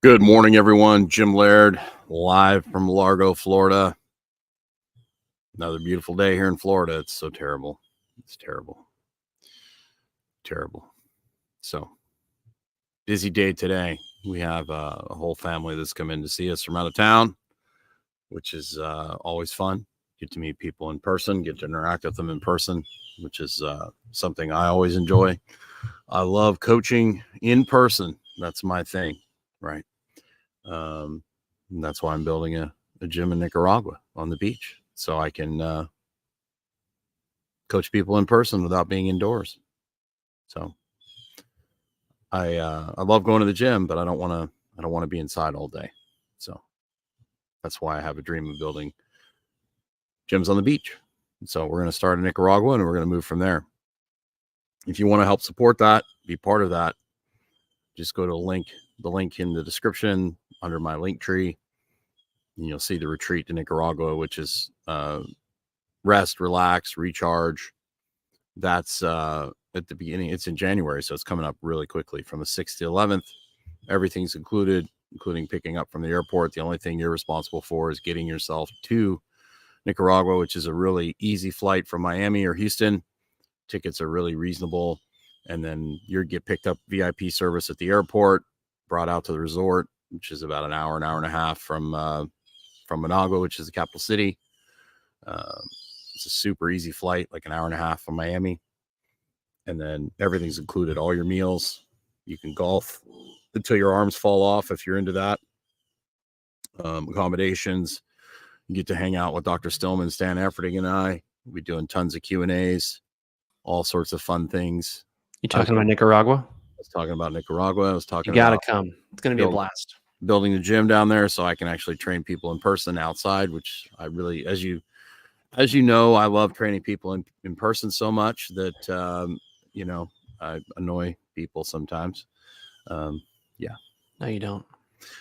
Good morning, everyone. Jim Laird, live from Largo, Florida. Another beautiful day here in Florida. It's so terrible. It's terrible. Terrible. So, busy day today. We have uh, a whole family that's come in to see us from out of town, which is uh, always fun. Get to meet people in person, get to interact with them in person, which is uh, something I always enjoy. I love coaching in person. That's my thing, right? Um, and that's why I'm building a, a gym in Nicaragua on the beach so I can uh, coach people in person without being indoors. So I uh, I love going to the gym, but I don't want to I don't want to be inside all day. So that's why I have a dream of building gyms on the beach. So we're going to start in Nicaragua and we're going to move from there. If you want to help support that, be part of that, just go to a link the link in the description under my link tree. And you'll see the retreat to Nicaragua, which is uh, rest, relax, recharge. That's uh, at the beginning. It's in January, so it's coming up really quickly from the 6th to 11th. Everything's included, including picking up from the airport. The only thing you're responsible for is getting yourself to Nicaragua, which is a really easy flight from Miami or Houston. Tickets are really reasonable. And then you get picked up VIP service at the airport, brought out to the resort, which is about an hour, an hour and a half from uh, from Managua, which is the capital city. Uh, it's a super easy flight, like an hour and a half from Miami, and then everything's included. All your meals, you can golf until your arms fall off if you're into that. Um, accommodations, you get to hang out with Dr. Stillman, Stan Efferding, and I. We'll be doing tons of Q and A's, all sorts of fun things. You talking about Nicaragua? I was talking about Nicaragua. I was talking. You gotta about come. It's gonna be a blast. building the gym down there, so I can actually train people in person outside. Which I really, as you, as you know, I love training people in in person so much that um, you know I annoy people sometimes. Um, yeah. No, you don't.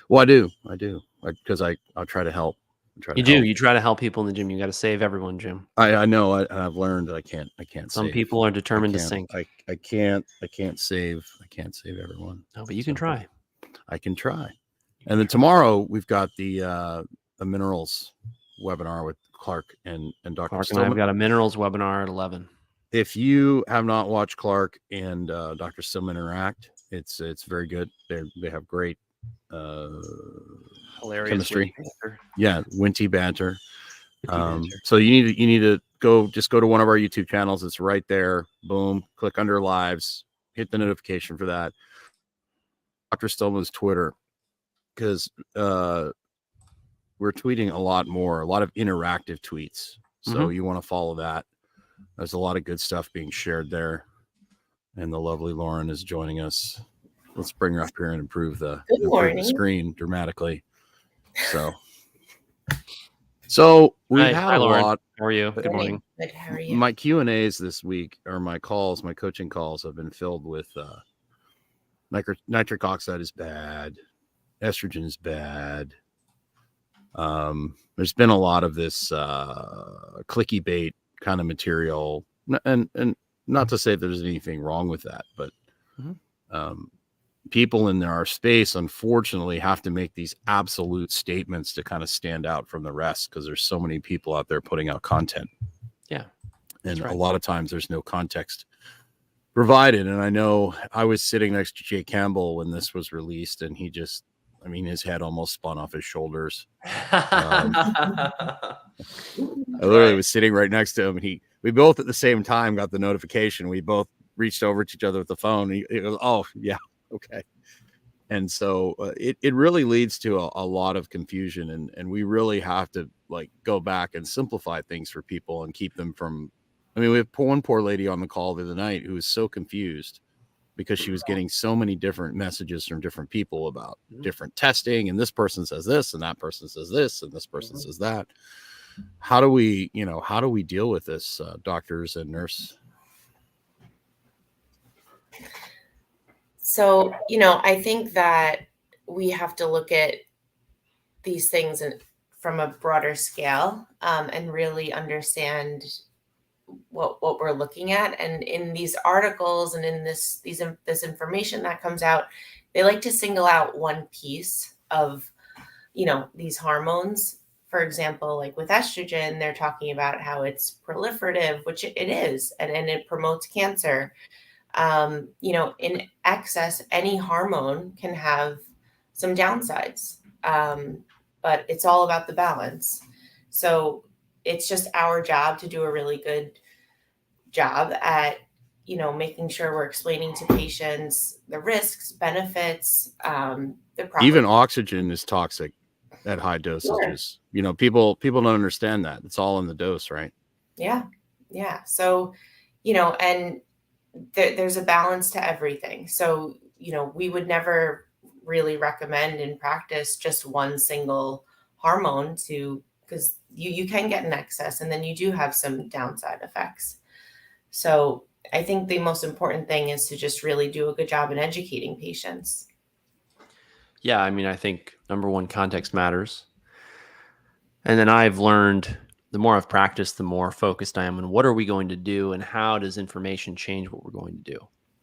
well, I do, I do, because I I'll try to help. I try to You do. help. You try to help people in the gym. You got to save everyone, Jim. I I know. I, I've learned that I can't. I can't. Some save. people are determined to sink. I I can't. I can't save. I can't save everyone. No, but you can try. I can try. And then tomorrow we've got the uh the minerals webinar with Clark and and Dr. Clark and I have got a minerals webinar at eleven. If you have not watched Clark and uh, Dr. Stillman interact, it's it's very good. They they have great uh Hilarious. Chemistry. witty banter. yeah, winty banter. Um banter. so you need to you need to go just go to one of our YouTube channels. It's right there. Boom, click under lives, hit the notification for that. Dr. Stillman's Twitter because uh, we're tweeting a lot more, a lot of interactive tweets. So you want to follow that. There's a lot of good stuff being shared there. And the lovely Lauren is joining us. Let's bring her up here and improve the, improve the screen dramatically. So, so we've Hi- had hi, a Lauren. lot How are you? Good morning. Good. How are you? my Q and A's this week, or my calls, my coaching calls, have been filled with uh, nitric nitric oxide is bad, estrogen is bad. Um, there's been a lot of this uh, clicky bait kind of material, and and not to say there's anything wrong with that, but Mhm. um, people in our space unfortunately have to make these absolute statements to kind of stand out from the rest because there's so many people out there putting out content. Yeah, and right. a lot of times there's no context provided and i know i was sitting next to jay campbell when this was released and he just i mean his head almost spun off his shoulders. Um, i literally was sitting right next to him and he we both at the same time got the notification. We both reached over to each other with the phone he, he goes oh yeah okay. And so uh, it, it really leads to a, a lot of confusion and and we really have to like go back and simplify things for people and keep them from i mean we have one poor lady on the call the other night who was so confused because she was getting so many different messages from different people about Mhm. different testing and this person says this and that person says this and this person says that. How do we you know how do we deal with this uh, doctors and nurse So, you know, I think that we have to look at these things in, from a broader scale um, and really understand what what we're looking at. And in these articles and in this these this information that comes out, they like to single out one piece of you know these hormones for example like with estrogen they're talking about how it's proliferative which it is and, and it promotes cancer um, you know in excess any hormone can have some downsides um, but it's all about the balance so it's just our job to do a really good job at you know making sure we're explaining to patients the risks benefits um, the proper Even oxygen is toxic at high dosages. You know, people people don't understand that. It's all in the dose, right? yeah yeah so you know and there, there's a balance to everything. So you know we would never really recommend in practice just one single hormone to because you you can get an excess and then you do have some downside effects. So i think the most important thing is to just really do a good job in educating patients. Yeah, I mean, I think number one, context matters. And then I've learned the more I've practiced, the more focused I am on what are we going to do and how does information change what we're going to do.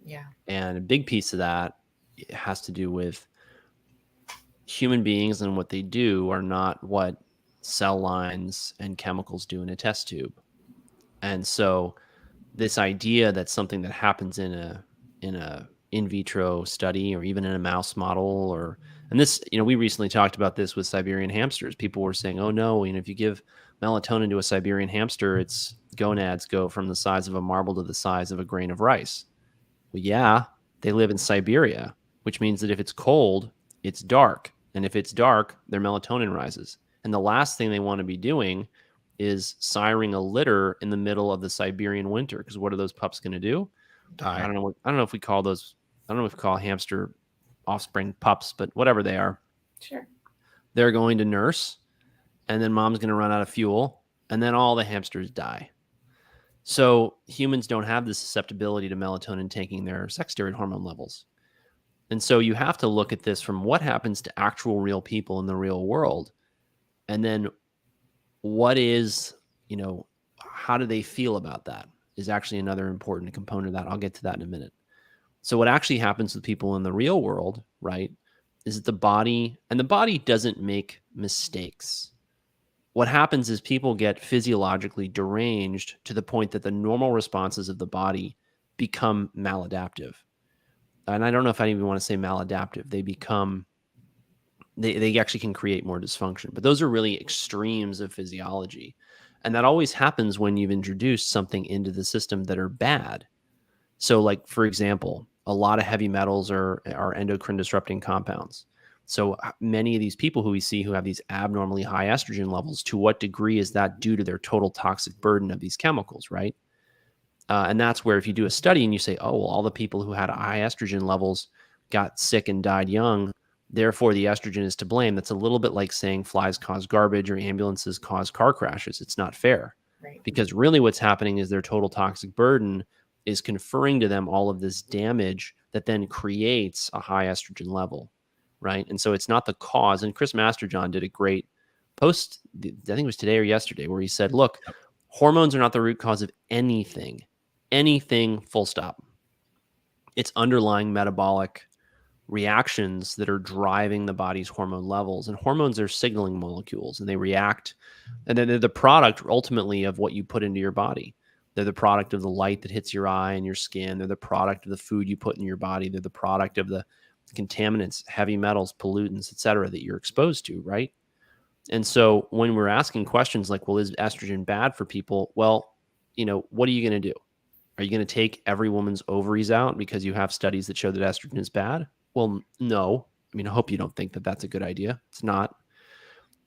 yeah And a big piece of that has to do with human beings and what they do are not what cell lines and chemicals do in a test tube. And so this idea that something that happens in a in a in vitro study or even in a mouse model or and this you know we recently talked about this with Siberian hamsters. People were saying, "Oh no, you know if you give melatonin to a Siberian hamster, its gonads go from the size of a marble to the size of a grain of rice." Well, yeah, they live in Siberia, which means that if it's cold, it's dark. And if it's dark, their melatonin rises. And the last thing they want to be doing is siring a litter in the middle of the Siberian winter. Because what are those pups going to do? Die. I don't know. What, I don't know if we call those. I don't know if we call hamster offspring pups, but whatever they are, sure they're going to nurse, and then mom's going to run out of fuel, and then all the hamsters die. So humans don't have the susceptibility to melatonin taking their sex steroid hormone levels. And so you have to look at this from what happens to actual real people in the real world. And then what is, you know, how do they feel about that is actually another important component of that. I'll get to that in a minute. So what actually happens with people in the real world, right, is that the body and the body doesn't make mistakes. What happens is people get physiologically deranged to the point that the normal responses of the body become maladaptive. And I don't know if I even want to say maladaptive. They become they, they actually can create more dysfunction. But those are really extremes of physiology. And that always happens when you've introduced something into the system that are bad. So, like for example, a lot of heavy metals are are endocrine disrupting compounds. So many of these people who we see who have these abnormally high estrogen levels, to what degree is that due to their total toxic burden of these chemicals, right? Uh, and that's where if you do a study and you say, oh, well, all the people who had high estrogen levels got sick and died young, therefore the estrogen is to blame. That's a little bit like saying flies cause garbage or ambulances cause car crashes. It's not fair right because really what's happening is their total toxic burden is conferring to them all of this damage that then creates a high estrogen level right? And so it's not the cause. And chris masterjohn did a great post i think it was today or yesterday where he said look hormones are not the root cause of anything. Anything full stop. It's underlying metabolic reactions that are driving the body's hormone levels and hormones are signaling molecules and they react and then they're the product ultimately of what you put into your body. They're the product of the light that hits your eye and your skin. They're the product of the food you put in your body. They're the product of the contaminants heavy metals pollutants etc that you're exposed to right? And so when we're asking questions like well is estrogen bad for people? Well you know what are you going to do? Are you going to take every woman's ovaries out because you have studies that show that estrogen is bad? Well no. I mean i hope you don't think that that's a good idea. It's not.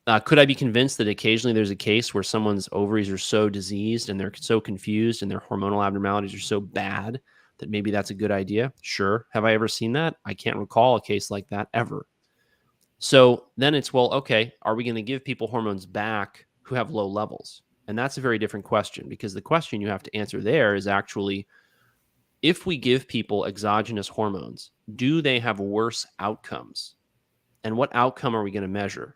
Uh, could I be convinced that occasionally there's a case where someone's ovaries are so diseased and they're so confused and their hormonal abnormalities are so bad that maybe that's a good idea? Sure. Have I ever seen that? I can't recall a case like that ever. So then it's, well, okay, are we going to give people hormones back who have low levels? And that's a very different question because the question you have to answer there is actually if we give people exogenous hormones, do they have worse outcomes? And what outcome are we going to measure?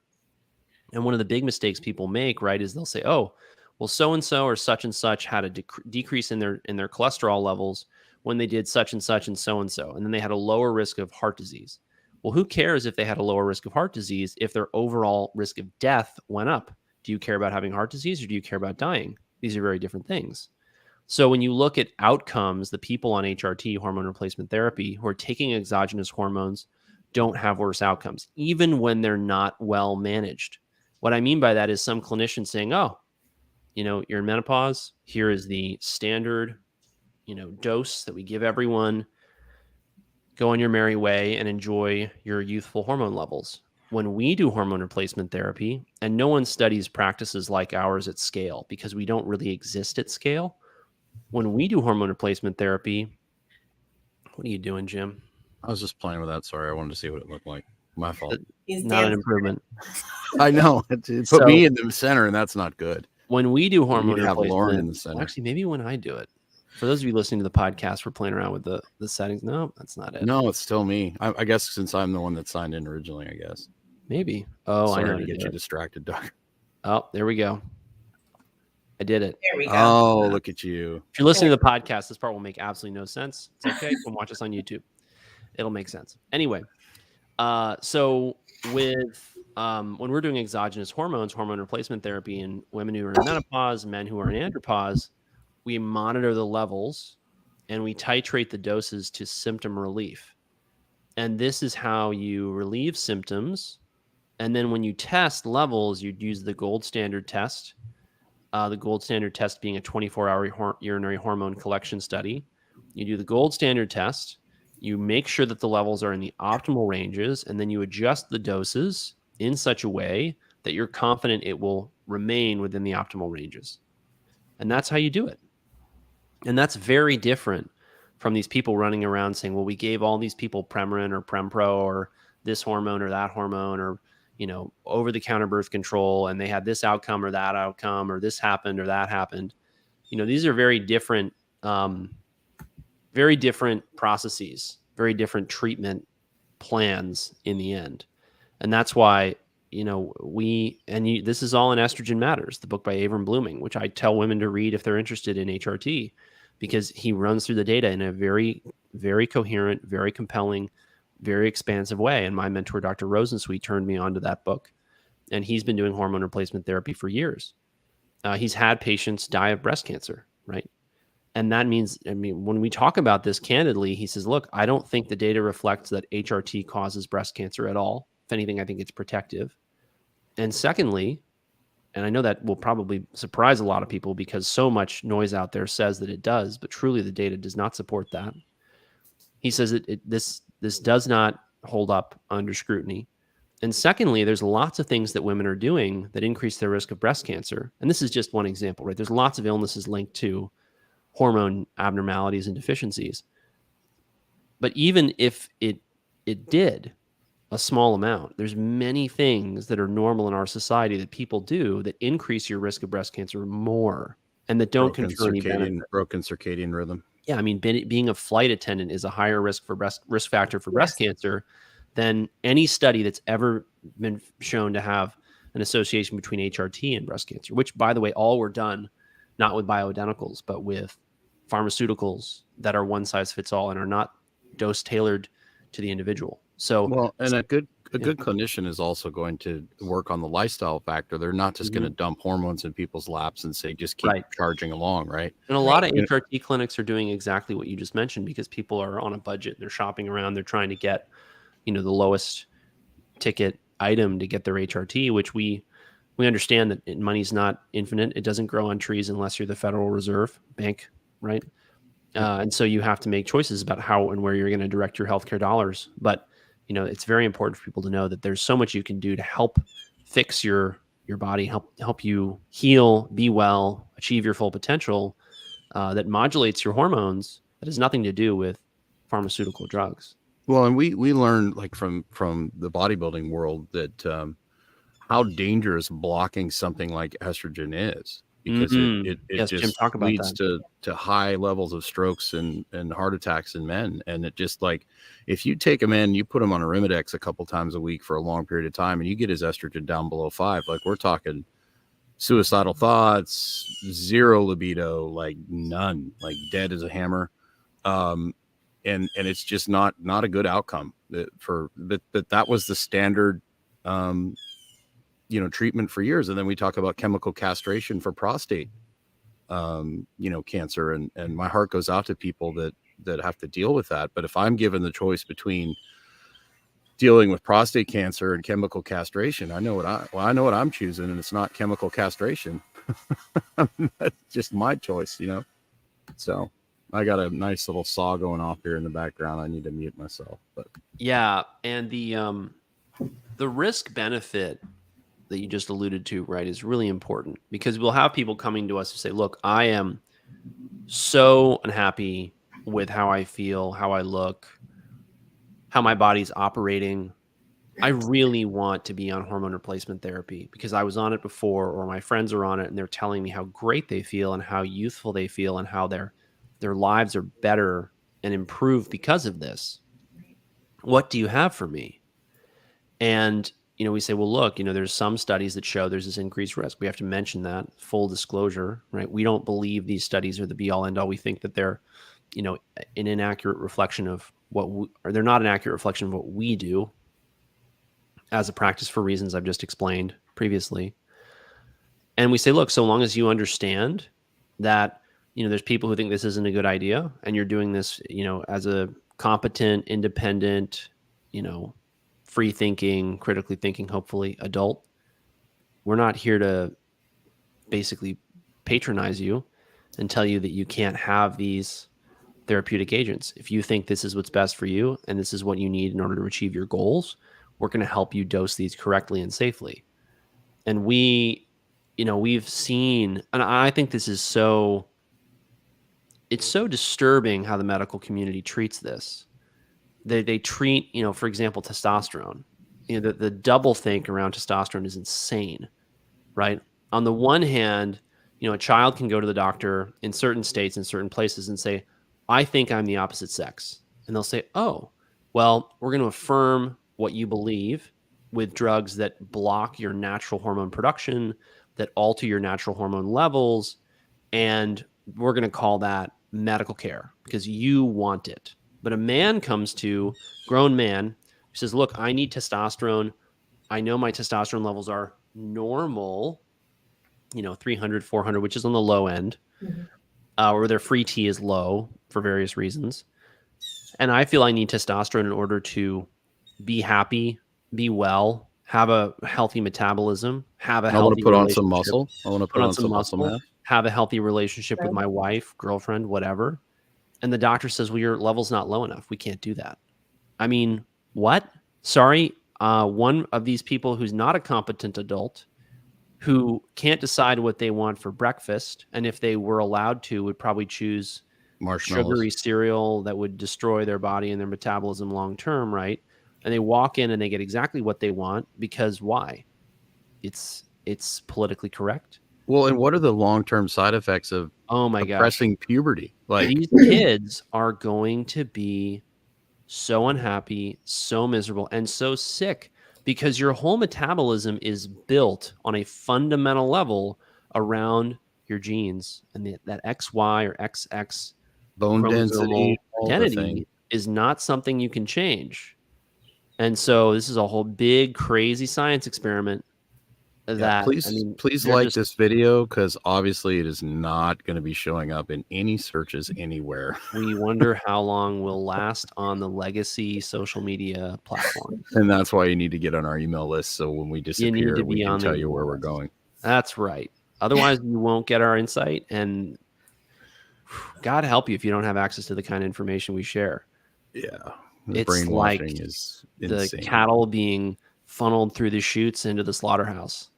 And one of the big mistakes people make, right, is they'll say, "Oh, well, so and so or such and such had a dec- decrease in their in their cholesterol levels when they did such and such and so and so, and then they had a lower risk of heart disease." Well, who cares if they had a lower risk of heart disease if their overall risk of death went up? Do you care about having heart disease or do you care about dying? These are very different things. So when you look at outcomes, the people on HRT, hormone replacement therapy, who are taking exogenous hormones don't have worse outcomes, even when they're not well managed. What I mean by that is some clinicians saying, oh, you know, you're in menopause. Here is the standard, you know, dose that we give everyone. Go on your merry way and enjoy your youthful hormone levels. When we do hormone replacement therapy, and no one studies practices like ours at scale because we don't really exist at scale. When we do hormone replacement therapy, what are you doing, Jim? I was just playing with that. Sorry, I wanted to see what it looked like. My fault. He's Not an improvement. I know. It, it put So- me in the center, and that's not good. when we do hormone need to have Lauren in replacement, the center. actually, maybe when I do it. For those of you listening to the podcast, we're playing around with the the settings. No, that's not it. No, it's still me. I, I guess since I'm the one that signed in originally, I guess. Maybe. Oh, Sorry I know. Sorry to get you it. distracted, Doug. Oh, there we go. I did it. There we go. Oh, look at you. If you're listening to the podcast, this part will make absolutely no sense. It's okay. Come watch us on YouTube. It'll make sense. Anyway, uh, so with um, when we're doing exogenous hormones, hormone replacement therapy in women who are in menopause, men who are in andropause, we monitor the levels and we titrate the doses to symptom relief. And this is how you relieve symptoms. And then when you test levels, you'd use the gold standard test. Uh, the gold standard test being a 24 hour hor- urinary hormone collection study. You do the gold standard test. You make sure that the levels are in the optimal ranges, and then you adjust the doses in such a way that you're confident it will remain within the optimal ranges. And that's how you do it. And that's very different from these people running around saying, well, we gave all these people Premarin or Prempro or this hormone or that hormone or, you know, over the counter birth control and they had this outcome or that outcome or this happened or that happened. You know, these are very different, um, very different processes, very different treatment plans in the end. And that's why, you know, we, and you, this is all in Estrogen Matters, the book by Avrum Bluming, which I tell women to read if they're interested in HRT because he runs through the data in a very, very coherent, very compelling, very expansive way. And my mentor, Dr. Rosensweet, turned me on to that book. And he's been doing hormone replacement therapy for years. Uh, he's had patients die of breast cancer, right? And that means, I mean, when we talk about this candidly, he says, look, I don't think the data reflects that HRT causes breast cancer at all. If anything, I think it's protective. And secondly, and I know that will probably surprise a lot of people because so much noise out there says that it does, but truly the data does not support that. He says that it, this this does not hold up under scrutiny. And secondly, there's lots of things that women are doing that increase their risk of breast cancer. And this is just one example, right? There's lots of illnesses linked to hormone abnormalities and deficiencies. But even if it it did a small amount, there's many things that are normal in our society that people do that increase your risk of breast cancer more and that don't broken confer any benefit. broken circadian rhythm. Yeah, I mean, be- being a flight attendant is a higher risk for breast risk factor for breast cancer than any study that's ever been shown to have an association between HRT and breast cancer. Which, by the way, all were done not with bioidenticals, but with pharmaceuticals that are one size fits all and are not dose tailored to the individual. So, Well, and a good a Yeah. good clinician is also going to work on the lifestyle factor. They're not just going to dump hormones in people's laps and say just keep Mm-hmm. Right. charging along, right? And a lot of Yeah. HRT clinics are doing exactly what you just mentioned because people are on a budget. They're shopping around. They're trying to get, you know, the lowest ticket item to get their HRT, which we we understand that it- money's not infinite. It doesn't grow on trees unless you're the Federal Reserve Bank, right? Uh, and so you have to make choices about how and where you're going to direct your healthcare dollars. But you know, it's very important for people to know that there's so much you can do to help fix your your body, help help you heal, be well, achieve your full potential uh, that modulates your hormones that has nothing to do with pharmaceutical drugs. Well, and we we learned like from from the bodybuilding world that um, how dangerous blocking something like estrogen is because Mhm. it it, it Yes, Jim, just talk about leads that. to to high levels of strokes and and heart attacks in men. And it just like if you take a man, you put him on a Arimidex a couple times a week for a long period of time, and you get his estrogen down below five, like we're talking suicidal thoughts, zero libido, like none, like dead as a hammer. Um, and and it's just not not a good outcome for that that that was the standard um you know treatment for years and then we talk about chemical castration for prostate um you know cancer and and my heart goes out to people that that have to deal with that. But if i'm given the choice between dealing with prostate cancer and chemical castration i know what i well i know what i'm choosing and it's not chemical castration. That's just my choice you know? So I got a nice little saw going off here in the background. I need to mute myself, but Yeah, and the um the risk benefit that you just alluded to, right, is really important because we'll have people coming to us to say, "Look, I am so unhappy with how I feel, how I look, how my body's operating. I really want to be on hormone replacement therapy because I was on it before or my friends are on it and they're telling me how great they feel and how youthful they feel and how their their lives are better and improved because of this. What do you have for me? And you know, we say, well, look, you know, there's some studies that show there's this increased risk. We have to mention that full disclosure, right? We don't believe these studies are the be all end all. We think that they're, you know, an inaccurate reflection of what, we, or they're not an accurate reflection of what we do as a practice for reasons I've just explained previously. And we say, look, so long as you understand that, you know, there's people who think this isn't a good idea and you're doing this, you know, as a competent, independent, you know, free thinking, critically thinking, hopefully adult. We're not here to basically patronize you and tell you that you can't have these therapeutic agents. If you think this is what's best for you and this is what you need in order to achieve your goals, we're going to help you dose these correctly and safely. And we, you know, we've seen, and I think this is so, it's so disturbing how the medical community treats this they they treat you know for example testosterone. You know the, the double think around testosterone is insane right? On the one hand you know a child can go to the doctor in certain states in certain places and say i think i'm the opposite sex. And they'll say oh well we're going to affirm what you believe with drugs that block your natural hormone production that alter your natural hormone levels and we're going to call that medical care because you want it but a man comes to grown man who says, "Look, I need testosterone. I know my testosterone levels are normal, you know, 300, 400, which is on the low end, Mhm. uh, or their free T is low for various reasons. And I feel I need testosterone in order to be happy, be well, have a healthy metabolism, have a I want to put on some muscle. I want to put, on, some muscle, muscle, mass. have a healthy relationship with my wife, girlfriend, whatever. And the doctor says, well, your level's not low enough. We can't do that. I mean, what? Sorry. Uh, one of these people who's not a competent adult who can't decide what they want for breakfast. And if they were allowed to, would probably choose sugary cereal that would destroy their body and their metabolism long term, right? And they walk in and they get exactly what they want because why? It's it's politically correct. Well, and what are the long term side effects of Oh my god pressing puberty? Like, these kids are going to be so unhappy, so miserable, and so sick because your whole metabolism is built on a fundamental level around your genes and the, that XY or XX bone density, identity is not something you can change. And so this is a whole big crazy science experiment Yeah, that please, I mean, please like just- this video because obviously it is not going to be showing up in any searches anywhere. we wonder how long we'll last on the legacy social media platform. And that's why you need to get on our email list. So when we disappear, we can tell you where we're going. That's right. Otherwise, you won't get our insight. And God help you if you don't have access to the kind of information we share. Yeah. The It's like brainwashing is The cattle being funneled through the chutes into the slaughterhouse.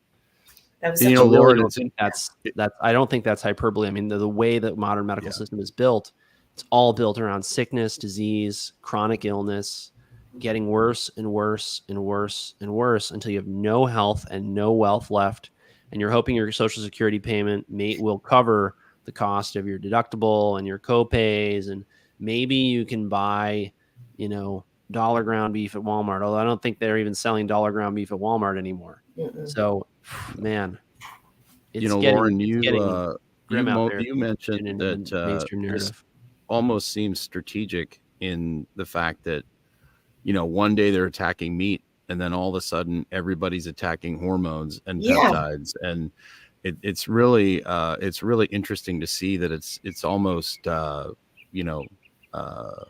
That was And, you know, a really don't it's- think that's that's. I don't think that's hyperbole. I mean, the, the way that modern medical Yeah. system is built, it's all built around sickness, disease, chronic illness, getting worse and worse and worse and worse until you have no health and no wealth left, and you're hoping your social security payment may will cover the cost of your deductible and your copays, and maybe you can buy, you know, dollar ground beef at Walmart. Although I don't think they're even selling dollar ground beef at Walmart anymore. Mm-mm. So, man, you know, getting- Lauren, you uh, you, mo- you mentioned in that the uh, this almost seems strategic in the fact that you know one day they're attacking meat and then all of a sudden everybody's attacking hormones and Yeah. peptides and it, it's really uh, it's really interesting to see that it's it's almost uh, you know uh,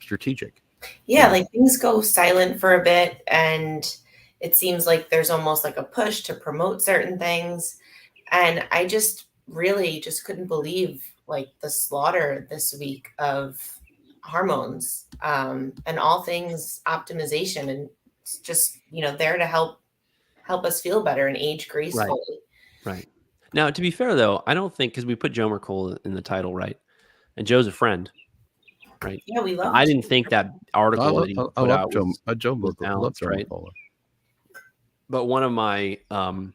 strategic. yeah Yeah. like things go silent for a bit and it seems like there's almost like a push to promote certain things and i just really just couldn't believe like the slaughter this week of hormones um, and all things optimization and it's just you know there to help help us feel better and age gracefully Right. Now, to be fair though, I don't think because we put Joe Mercola in the title, right? And Joe's a friend, right? yeah we love I didn't think that I article love, that he I, I put love out Joe, was, uh, Joe was Mercola. I love Joe right? Mercola. But one of my um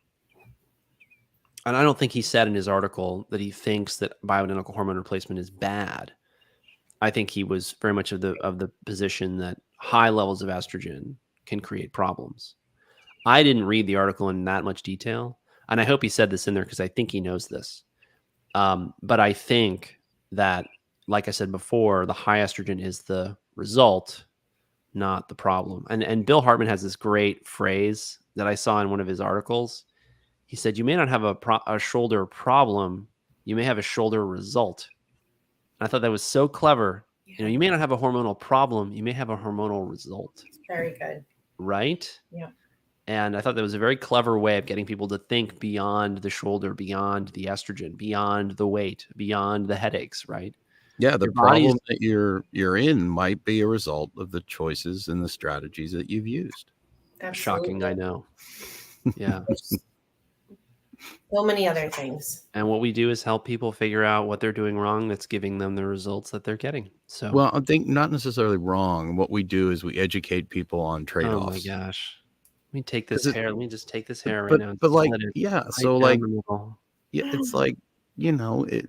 and I don't think he said in his article that he thinks that bioidentical hormone replacement is bad. I think he was very much of the of the position that high levels of estrogen can create problems. I didn't read the article in that much detail, and I hope he said this in there because I think he knows this. Um, but I think that, like I said before, the high estrogen is the result, not the problem. And and Bill Hartman has this great phrase that I saw in one of his articles. He said, "You may not have a, pro- a shoulder problem, you may have a shoulder result." And I thought that was so clever. You know, you may not have a hormonal problem, you may have a hormonal result, very good right? Yeah. And I thought that was a very clever way of getting people to think beyond the shoulder, beyond the estrogen, beyond the weight, beyond the headaches, right? Yeah, the problem that you're you're in might be a result of the choices and the strategies that you've used. Shocking, I know. Yeah. so many other things and what we do is help people figure out what they're doing wrong that's giving them the results that they're getting. So, Well, I think not necessarily wrong. What we do is we educate people on trade-offs oh my gosh. Let me take this Is it- hair. Let me just take this hair right but now. but like yeah, so like yeah, it's like you know it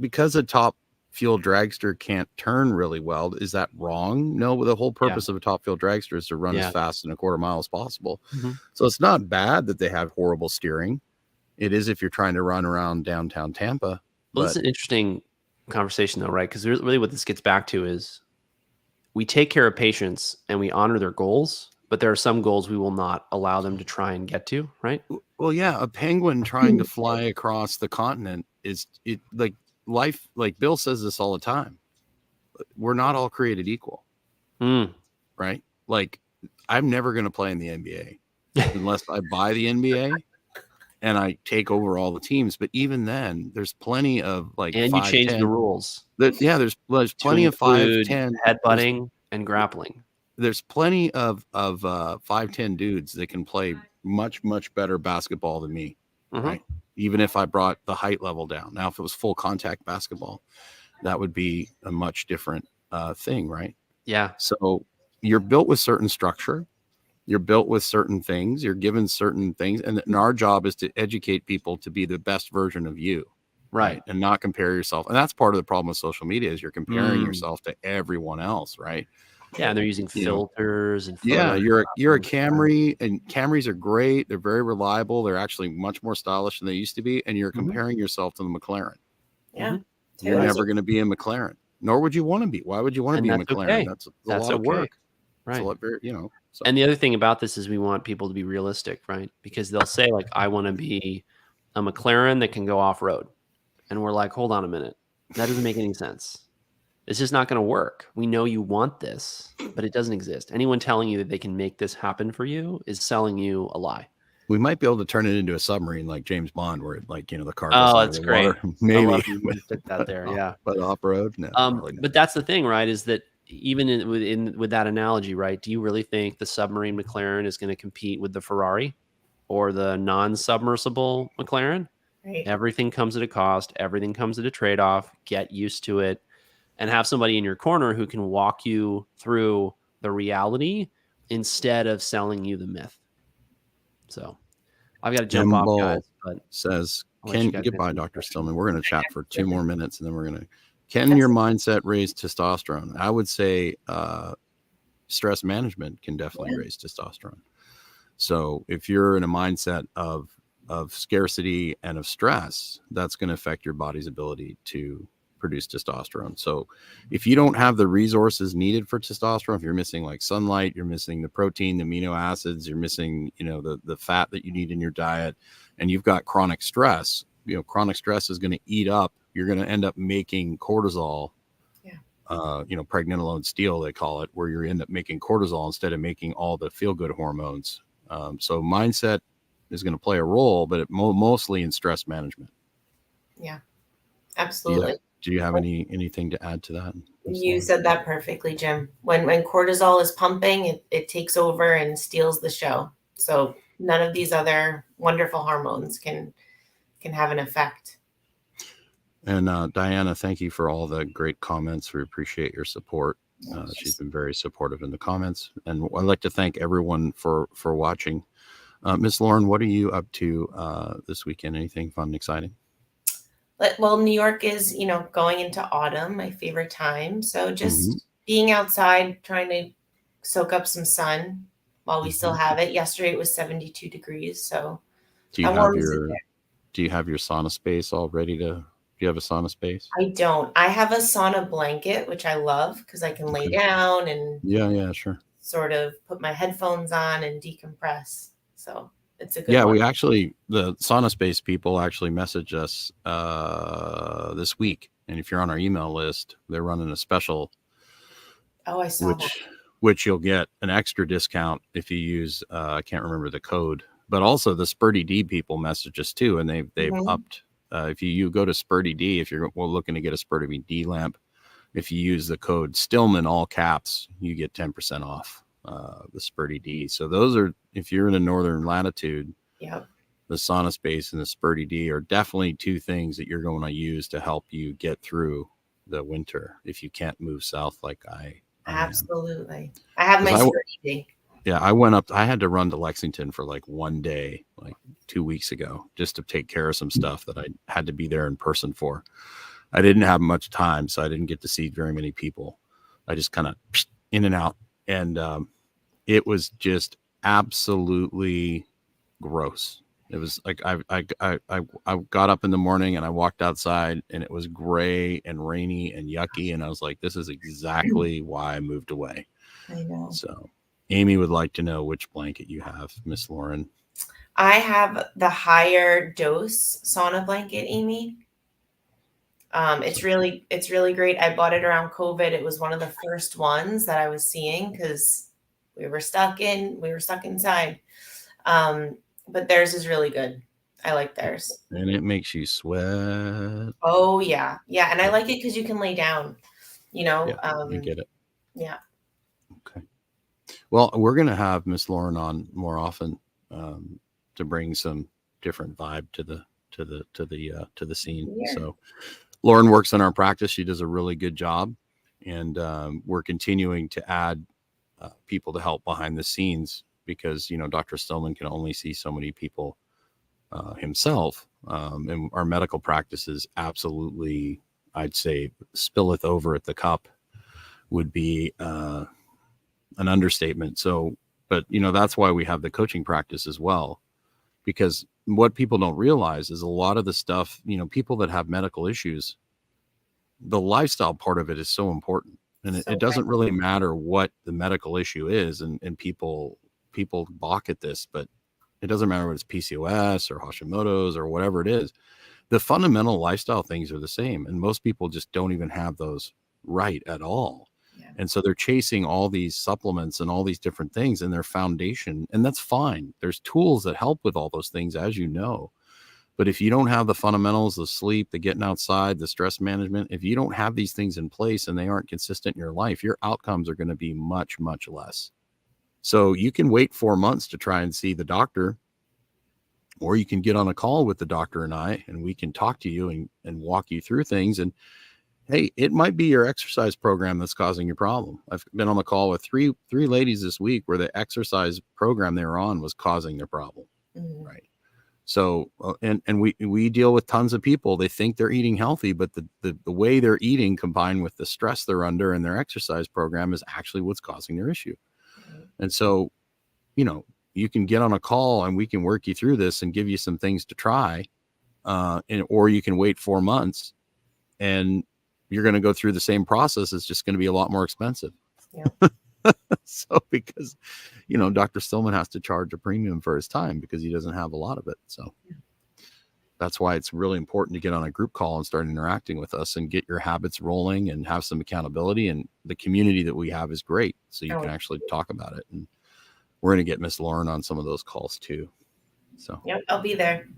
because a top fuel dragster can't turn really well. Is that wrong? No, the whole purpose of a top fuel dragster is to run Yeah. as fast in a quarter mile as possible. Mhm. So it's not bad that they have horrible steering. It is if you're trying to run around downtown Tampa. Well, is an interesting conversation, though, right? Because really, what this gets back to is we take care of patients and we honor their goals, but there are some goals we will not allow them to try and get to, right? Well, yeah, a penguin trying to fly across the continent is it like life. Like Bill says this all the time. We're not all created equal, Mm, right? Like I'm never going to play in the NBA unless I buy the NBA and I take over all the teams. But even then, there's plenty of like and you change 10 the rules there- yeah, there's there's plenty of five, ten headbutting and grappling. there's plenty of of uh five ten dudes that can play much much better basketball than me Mhm. Right. Even if i brought the height level down. Now if it was full contact basketball that would be a much different uh thing right? Yeah, so you're built with certain structure. You're built with certain things. You're given certain things. And, and our job is to educate people to be the best version of you. Right. and not compare yourself. And that's part of the problem with social media is you're comparing Mm. yourself to everyone else right Yeah, and they're using You know, filters and yeah you're a, you're a camry and camrys are great they're very reliable they're actually much more stylish than they used to be and you're Mhm. comparing yourself to the mclaren yeah Mhm. you're Taylor's never going to be a mclaren nor would you want to be why would you want to be a mclaren okay. that's a, a That's lot of work right. it's a lot very you know so And the other thing about this is we want people to be realistic, right? Because they'll say like, "I want to be a McLaren that can go off road," and we're like, "Hold on a minute, that doesn't make any sense. It's just not going to work. We know you want this, but it doesn't exist. Anyone telling you that they can make this happen for you is selling you a lie." we might be able to turn it into a submarine like james bond where it, like you know the car Oh, that's great. water. I maybe love you put that there. Yeah. but off-road no Um, but that's the thing, right? Is that even in, within with that analogy, right? Do you really think the submarine McLaren is going to compete with the Ferrari or the non-submersible McLaren? right Everything comes at a cost. Everything comes at a trade-off. Get used to it, and have somebody in your corner who can walk you through the reality instead of selling you the myth. So, I've got to jump off, Jimbo. guys. But says you goodbye dr stillman we're going to chat for two more minutes and then we're going to can your mindset raise testosterone i would say uh stress management can definitely Yeah. raise testosterone so if you're in a mindset of of scarcity and of stress that's going to affect your body's ability to produce testosterone. So if you don't have the resources needed for testosterone, if you're missing like sunlight, you're missing the protein, the amino acids, you're missing, you know, the the fat that you need in your diet, and you've got chronic stress, you know, chronic stress is going to eat up. You're going to end up making cortisol. Yeah. Uh, you know, pregnenolone steal, they call it, where you end up making cortisol instead of making all the feel good hormones. Um, so mindset is going to play a role, but it mo- mostly in stress management. Yeah, absolutely. Do you have any anything to add to that? You said that perfectly, Jim. When when cortisol is pumping, it, it takes over and steals the show. So none of these other wonderful hormones can can have an effect. And uh, Diana, thank you for all the great comments. We appreciate your support. Uh, she's been very supportive in the comments, and I'd like to thank everyone for for watching. Uh, Miss Lauren, what are you up to uh, this weekend? Anything fun, and exciting? Well, New York is, you know, going into autumn, my favorite time. So just Mhm. being outside, trying to soak up some sun while we still Mhm. have it. Yesterday it was 72 degrees. So Do you have warm is it your? Do you have your sauna space all ready to? Do you have a sauna space? I don't. I have a sauna blanket, which I love because I can lay Okay. down and Yeah, yeah, sure. sort of put my headphones on and decompress. So it's a good Yeah, one. we actually the sauna space people actually message us uh, this week, and if you're on our email list, they're running a special oh, I saw which that. which you'll get an extra discount if you use uh, I can't remember the code, but also the Sperti D people message us too, and they've they've Mhm. upped. Uh, if you, you go to Sperti D, if you're well, looking to get a Sperti D lamp, if you use the code Stillman all caps, you get ten percent off uh, the Sperti D. So those are if you're in a northern latitude, yeah, the sauna space and the Sperti D are definitely two things that you're going to use to help you get through the winter if you can't move south like I. I am. Absolutely. I have my 'Cause I w- Sperti D. Yeah, I went up. I had to run to Lexington for like one day, like two weeks ago, just to take care of some stuff that I had to be there in person for. I didn't have much time, so I didn't get to see very many people. I just kind of in and out, and um, it was just absolutely gross. It was like I, I I I I got up in the morning and I walked outside and it was gray and rainy and yucky, and I was like, "This is exactly why I moved away." I know. So, Amy would like to know which blanket you have, Miss Lauren. I have the HigherDOSE sauna blanket, Amy. Um, it's really it's really great. I bought it around COVID. It was one of the first ones that I was seeing because we were stuck in we were stuck inside. Um, but theirs is really good. I like theirs. And it makes you sweat. Oh yeah, yeah, and I like it because you can lay down. You know, Yeah, um, I get it. yeah. Okay. Well, we're going to have Miss Lauren on more often um, to bring some different vibe to the to the to the uh, to the scene. Yeah. So, Lauren works in our practice. She does a really good job, and um, we're continuing to add uh, people to help behind the scenes because you know Dr. Stillman can only see so many people uh, himself, um, and our medical practice is absolutely, I'd say, spilleth over at the cup would be uh, an understatement. So, but you know that's why we have the coaching practice as well, because what people don't realize is a lot of the stuff, you know, people that have medical issues, the lifestyle part of it is so important, and it, So it doesn't right. really matter what the medical issue is, and and people people balk at this, but it doesn't matter what it's PCOS or Hashimoto's or whatever it is. The fundamental lifestyle things are the same, and most people just don't even have those right at all. Yeah. And so they're chasing all these supplements and all these different things in their foundation, and that's fine. There's tools that help with all those things, as you know. But if you don't have the fundamentals, the sleep, the getting outside, the stress management, if you don't have these things in place and they aren't consistent in your life, your outcomes are going to be much, much less. So you can wait four months to try and see the doctor, or you can get on a call with the doctor and I, and we can talk to you and, and walk you through things. And hey, it might be your exercise program that's causing your problem. I've been on the call with three three ladies this week where the exercise program they were on was causing their problem. Mhm. Right. So uh, and and we we deal with tons of people. They think they're eating healthy, but the, the the way they're eating combined with the stress they're under and their exercise program is actually what's causing their issue. And so, you know, you can get on a call and we can work you through this and give you some things to try. Uh, and or you can wait four months and you're going to go through the same process. It's just going to be a lot more expensive. Yeah. so because you know Dr. Stillman has to charge a premium for his time because he doesn't have a lot of it. So that's why it's really important to get on a group call and start interacting with us and get your habits rolling and have some accountability. And the community that we have is great. So you Oh, can actually talk about it. And we're going to get Miss Lauren on some of those calls too. So Yep, I'll be there.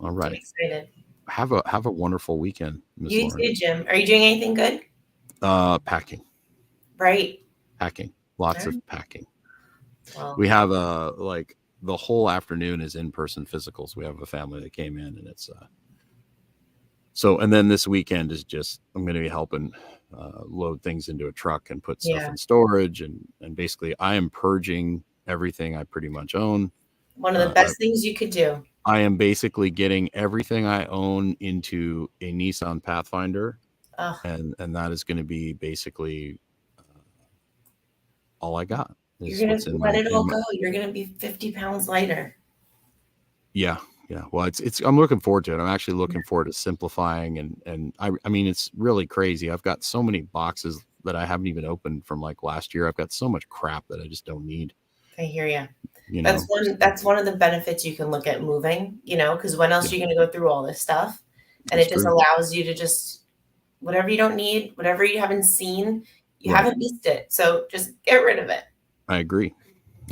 All right. I'm excited. Have a have a wonderful weekend, Miss You Lauren. too, Jim. Are you doing anything good? Uh packing. Right. Packing. Lots Alright. of packing. We have a like the whole afternoon is in-person physicals we have a family that came in and it's uh so and then this weekend is just i'm going to be helping uh, load things into a truck and put stuff Yeah. in storage and and basically i am purging everything i pretty much own one of the uh, best things you could do. i am basically getting everything i own into a nissan pathfinder Oh, and and that is going to be basically all i got you're gonna let my- it all go. You're gonna be 50 pounds lighter. Yeah, yeah. Well, it's it's. I'm looking forward to it. I'm actually looking forward to simplifying and and I I mean it's really crazy. I've got so many boxes that I haven't even opened from like last year. I've got so much crap that I just don't need. I hear you. You know. That's one. That's one of the benefits you can look at moving. You know, because when else are you going to go through all this stuff? And That's it just true. allows you to just whatever you don't need, whatever you haven't seen, you Right. haven't missed it. So just get rid of it. I agree.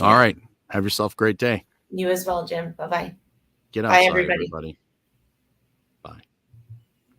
All right. Have yourself a great day. You as well, Jim. Bye bye. Get Bye, everybody. everybody.